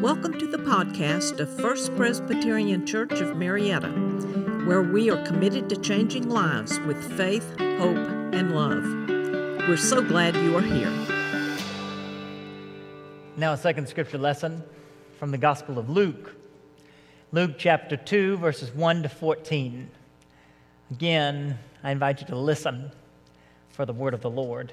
Welcome to the podcast of First Presbyterian Church of Marietta, where we are committed to changing lives with faith, hope, and love. We're so glad you are here. Now, a second scripture lesson from the Gospel of Luke. Luke chapter 2, verses 1 to 14. Again, I invite you to listen for the word of the Lord.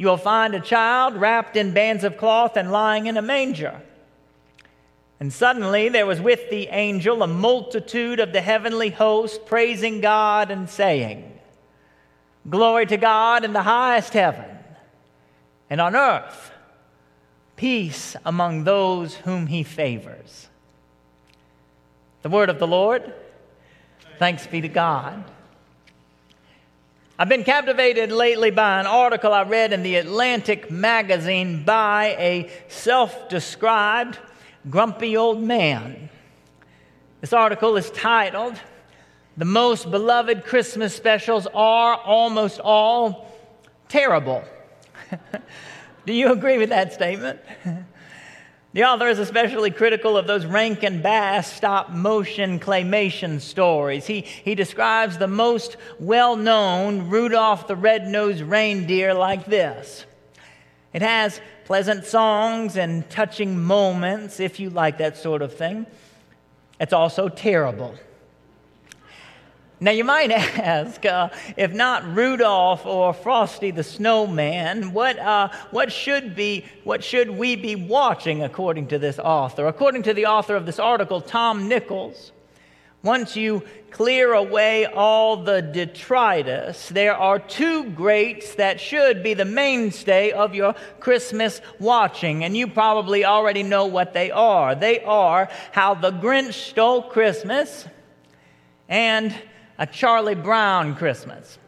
you will find a child wrapped in bands of cloth and lying in a manger. And suddenly there was with the angel a multitude of the heavenly host praising God and saying, Glory to God in the highest heaven, and on earth, peace among those whom he favors. The word of the Lord. Thanks be to God. I've been captivated lately by an article I read in the Atlantic magazine by a self described grumpy old man. This article is titled, The Most Beloved Christmas Specials Are Almost All Terrible. Do you agree with that statement? The author is especially critical of those Rankin Bass stop motion claymation stories. He, he describes the most well known Rudolph the Red-Nosed Reindeer like this It has pleasant songs and touching moments, if you like that sort of thing. It's also terrible. Now, you might ask, uh, if not Rudolph or Frosty the Snowman, what, uh, what, should be, what should we be watching according to this author? According to the author of this article, Tom Nichols, once you clear away all the detritus, there are two greats that should be the mainstay of your Christmas watching, and you probably already know what they are. They are How the Grinch Stole Christmas and a Charlie Brown Christmas.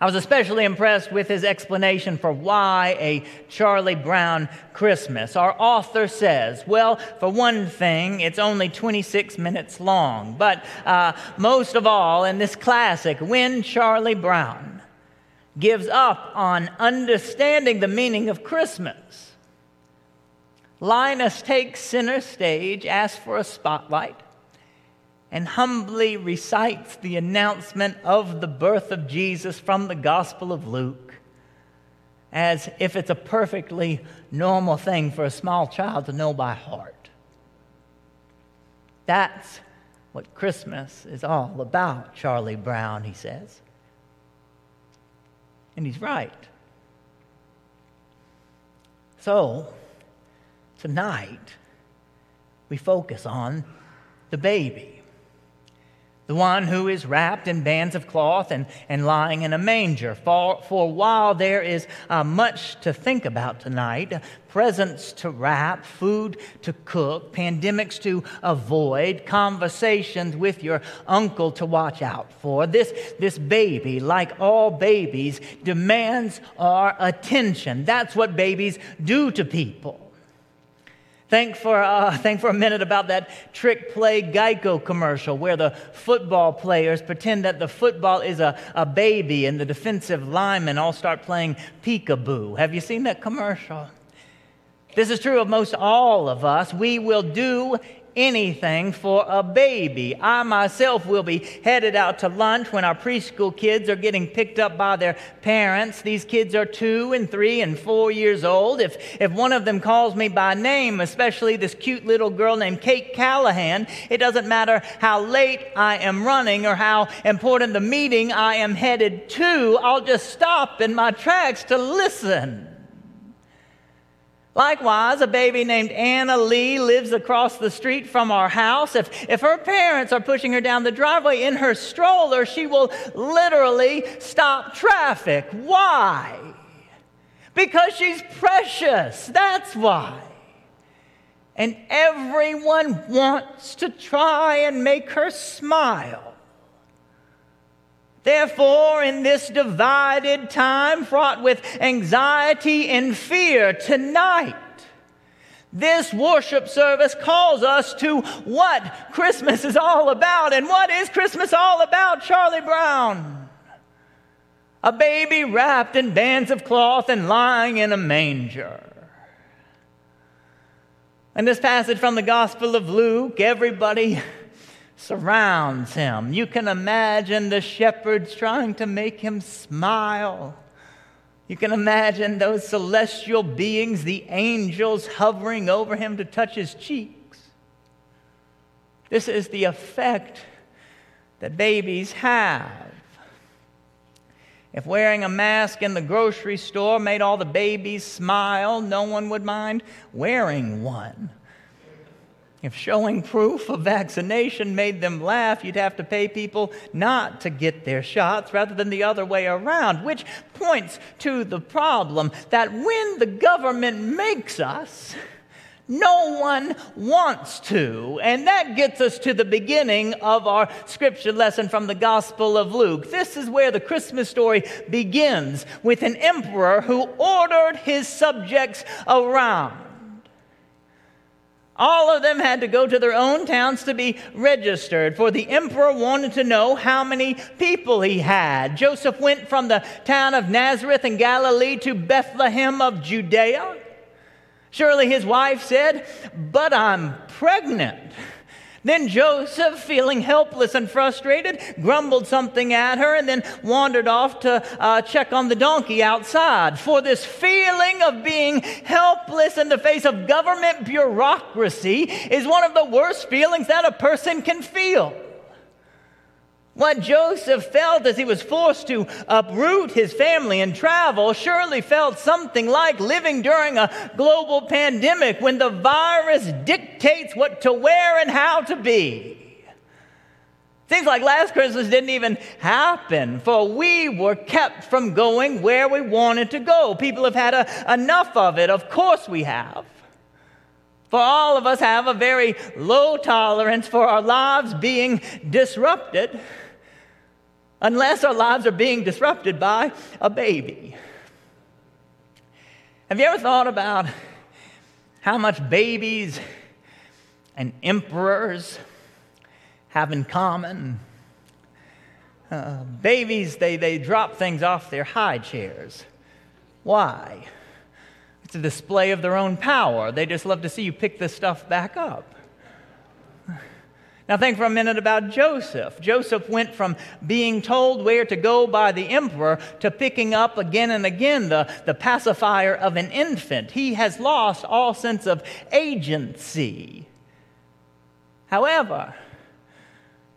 I was especially impressed with his explanation for why a Charlie Brown Christmas. Our author says, well, for one thing, it's only 26 minutes long. But uh, most of all, in this classic, when Charlie Brown gives up on understanding the meaning of Christmas, Linus takes center stage, asks for a spotlight, and humbly recites the announcement of the birth of Jesus from the Gospel of Luke as if it's a perfectly normal thing for a small child to know by heart. That's what Christmas is all about, Charlie Brown, he says. And he's right. So, tonight, we focus on the baby the one who is wrapped in bands of cloth and, and lying in a manger. For, for while there is uh, much to think about tonight presents to wrap, food to cook, pandemics to avoid, conversations with your uncle to watch out for this, this baby, like all babies, demands our attention. That's what babies do to people. Think for, uh, think for a minute about that trick play Geico commercial where the football players pretend that the football is a, a baby and the defensive linemen all start playing peekaboo. Have you seen that commercial? This is true of most all of us. We will do anything for a baby. I myself will be headed out to lunch when our preschool kids are getting picked up by their parents. These kids are two and three and four years old. If, if one of them calls me by name, especially this cute little girl named Kate Callahan, it doesn't matter how late I am running or how important the meeting I am headed to, I'll just stop in my tracks to listen. Likewise, a baby named Anna Lee lives across the street from our house. If, if her parents are pushing her down the driveway in her stroller, she will literally stop traffic. Why? Because she's precious. That's why. And everyone wants to try and make her smile. Therefore, in this divided time fraught with anxiety and fear, tonight, this worship service calls us to what Christmas is all about. And what is Christmas all about, Charlie Brown? A baby wrapped in bands of cloth and lying in a manger. In this passage from the Gospel of Luke, everybody surrounds him. You can imagine the shepherds trying to make him smile. You can imagine those celestial beings, the angels hovering over him to touch his cheeks. This is the effect that babies have. If wearing a mask in the grocery store made all the babies smile, no one would mind wearing one. If showing proof of vaccination made them laugh, you'd have to pay people not to get their shots rather than the other way around, which points to the problem that when the government makes us, no one wants to. And that gets us to the beginning of our scripture lesson from the Gospel of Luke. This is where the Christmas story begins with an emperor who ordered his subjects around. All of them had to go to their own towns to be registered, for the emperor wanted to know how many people he had. Joseph went from the town of Nazareth in Galilee to Bethlehem of Judea. Surely his wife said, But I'm pregnant. Then Joseph, feeling helpless and frustrated, grumbled something at her and then wandered off to uh, check on the donkey outside. For this feeling of being helpless in the face of government bureaucracy is one of the worst feelings that a person can feel. What Joseph felt as he was forced to uproot his family and travel surely felt something like living during a global pandemic when the virus dictates what to wear and how to be. Things like last Christmas didn't even happen, for we were kept from going where we wanted to go. People have had a, enough of it. Of course, we have. For all of us have a very low tolerance for our lives being disrupted unless our lives are being disrupted by a baby. Have you ever thought about how much babies and emperors have in common? Uh, babies, they, they drop things off their high chairs. Why? It's a display of their own power. They just love to see you pick this stuff back up. Now, think for a minute about Joseph. Joseph went from being told where to go by the emperor to picking up again and again the, the pacifier of an infant. He has lost all sense of agency. However,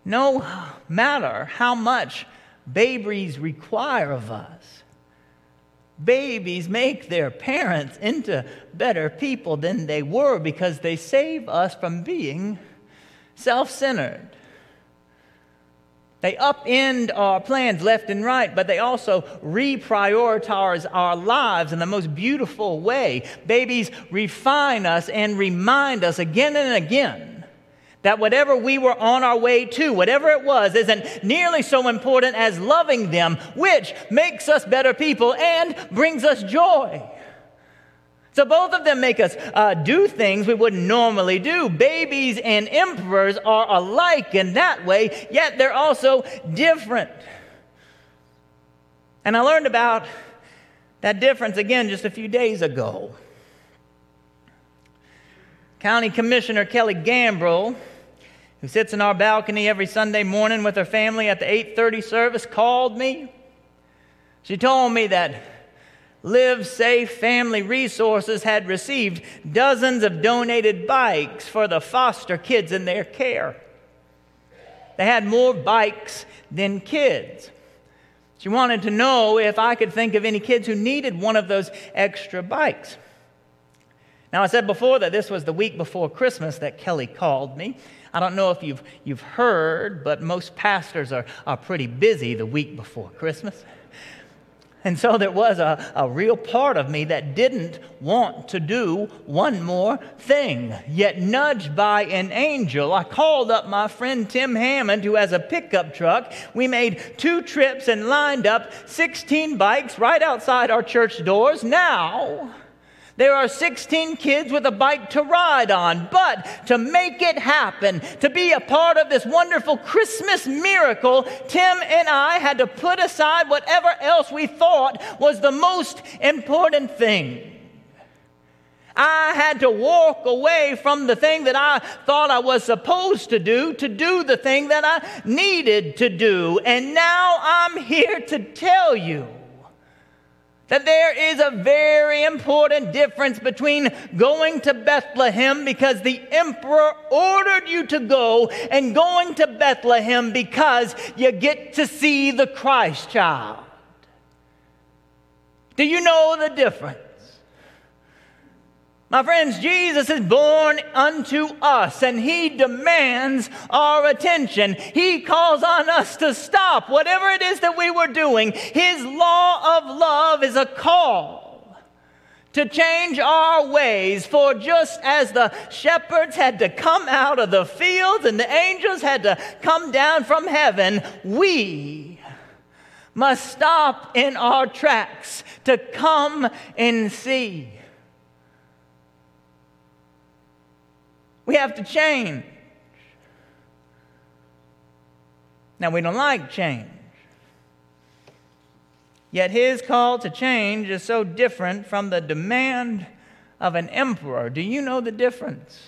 no matter how much babies require of us, babies make their parents into better people than they were because they save us from being self centered. They upend our plans left and right, but they also reprioritize our lives in the most beautiful way. Babies refine us and remind us again and again that whatever we were on our way to, whatever it was, isn't nearly so important as loving them, which makes us better people and brings us joy. So both of them make us uh, do things we wouldn't normally do. Babies and emperors are alike in that way, yet they're also different. And I learned about that difference again just a few days ago. County Commissioner Kelli Gambrill, who sits in our balcony every Sunday morning with her family at the 8:30 service, called me. She told me that Live Safe Family Resources had received dozens of donated bikes for the foster kids in their care. They had more bikes than kids. She wanted to know if I could think of any kids who needed one of those extra bikes. Now, I said before that this was the week before Christmas that Kelli called me. I don't know if you've, you've heard, but most pastors are, are pretty busy the week before Christmas. And so there was a, a real part of me that didn't want to do one more thing. Yet, nudged by an angel, I called up my friend Tim Hammond, who has a pickup truck. We made two trips and lined up 16 bikes right outside our church doors. Now, there are 16 kids with a bike to ride on, but to make it happen, to be a part of this wonderful Christmas miracle, Tim and I had to put aside whatever else we thought was the most important thing. I had to walk away from the thing that I thought I was supposed to do to do the thing that I needed to do. And now I'm here to tell you that there is a very important difference between going to Bethlehem because the emperor ordered you to go and going to Bethlehem because you get to see the Christ child. Do you know the difference? My friends, Jesus is born unto us and he demands our attention. He calls on us to stop whatever it is that we were doing. His law of love is a call to change our ways. For just as the shepherds had to come out of the fields and the angels had to come down from heaven, we must stop in our tracks to come and see. We have to change. Now, we don't like change. Yet his call to change is so different from the demand of an emperor. Do you know the difference?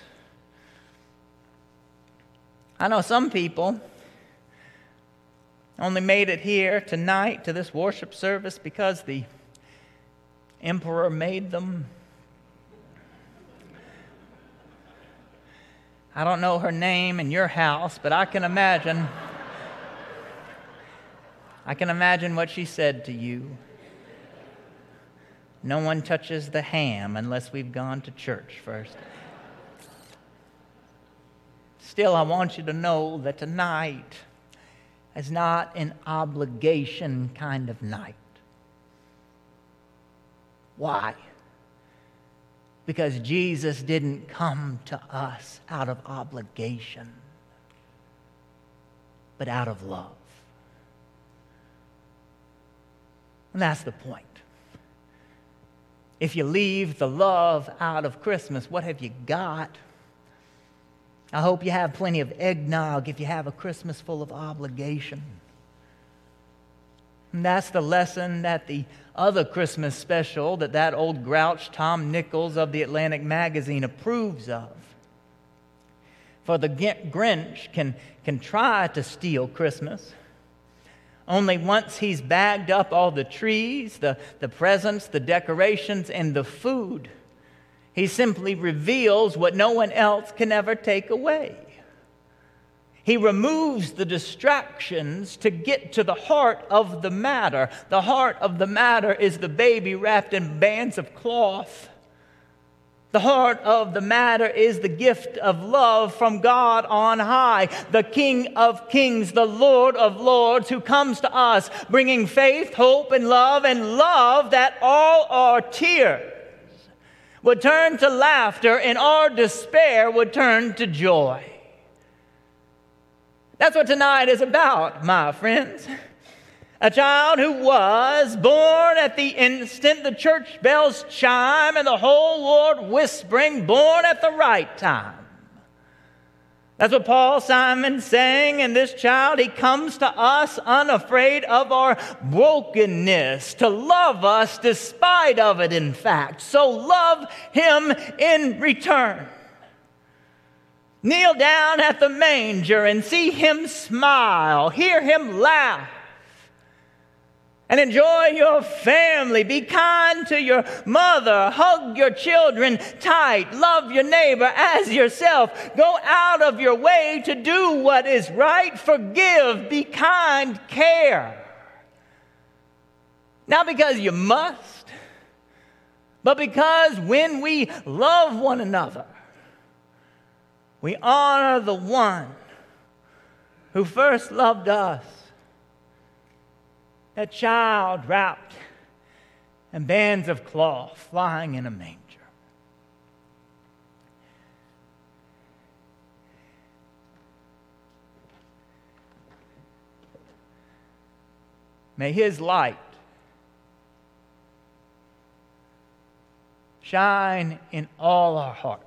I know some people only made it here tonight to this worship service because the emperor made them. I don't know her name in your house, but I can imagine. I can imagine what she said to you. No one touches the ham unless we've gone to church first. Still, I want you to know that tonight is not an obligation kind of night. Why? Because Jesus didn't come to us out of obligation, but out of love. And that's the point. If you leave the love out of Christmas, what have you got? I hope you have plenty of eggnog if you have a Christmas full of obligation. And that's the lesson that the other Christmas special that that old grouch Tom Nichols of the Atlantic magazine approves of. For the Grinch can, can try to steal Christmas. Only once he's bagged up all the trees, the, the presents, the decorations, and the food, he simply reveals what no one else can ever take away. He removes the distractions to get to the heart of the matter. The heart of the matter is the baby wrapped in bands of cloth. The heart of the matter is the gift of love from God on high, the King of kings, the Lord of lords, who comes to us bringing faith, hope, and love, and love that all our tears would turn to laughter and our despair would turn to joy. That's what tonight is about, my friends. A child who was born at the instant the church bells chime and the whole world whispering, born at the right time. That's what Paul Simon sang, And this child, he comes to us unafraid of our brokenness, to love us despite of it, in fact. So love him in return. Kneel down at the manger and see him smile, hear him laugh and enjoy your family. Be kind to your mother. Hug your children tight. Love your neighbor as yourself. Go out of your way to do what is right. Forgive. Be kind. Care. Not because you must, but because when we love one another, we honor the one who first loved us that child wrapped in bands of cloth flying in a manger. May his light shine in all our hearts,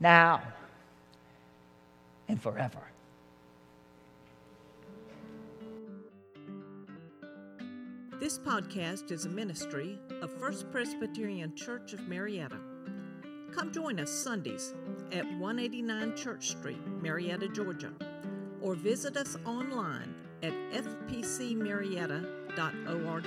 now and forever. This podcast is a ministry of First Presbyterian Church of Marietta. Come join us Sundays at 189 Church Street, Marietta, Georgia, or visit us online at fpcmarietta.org.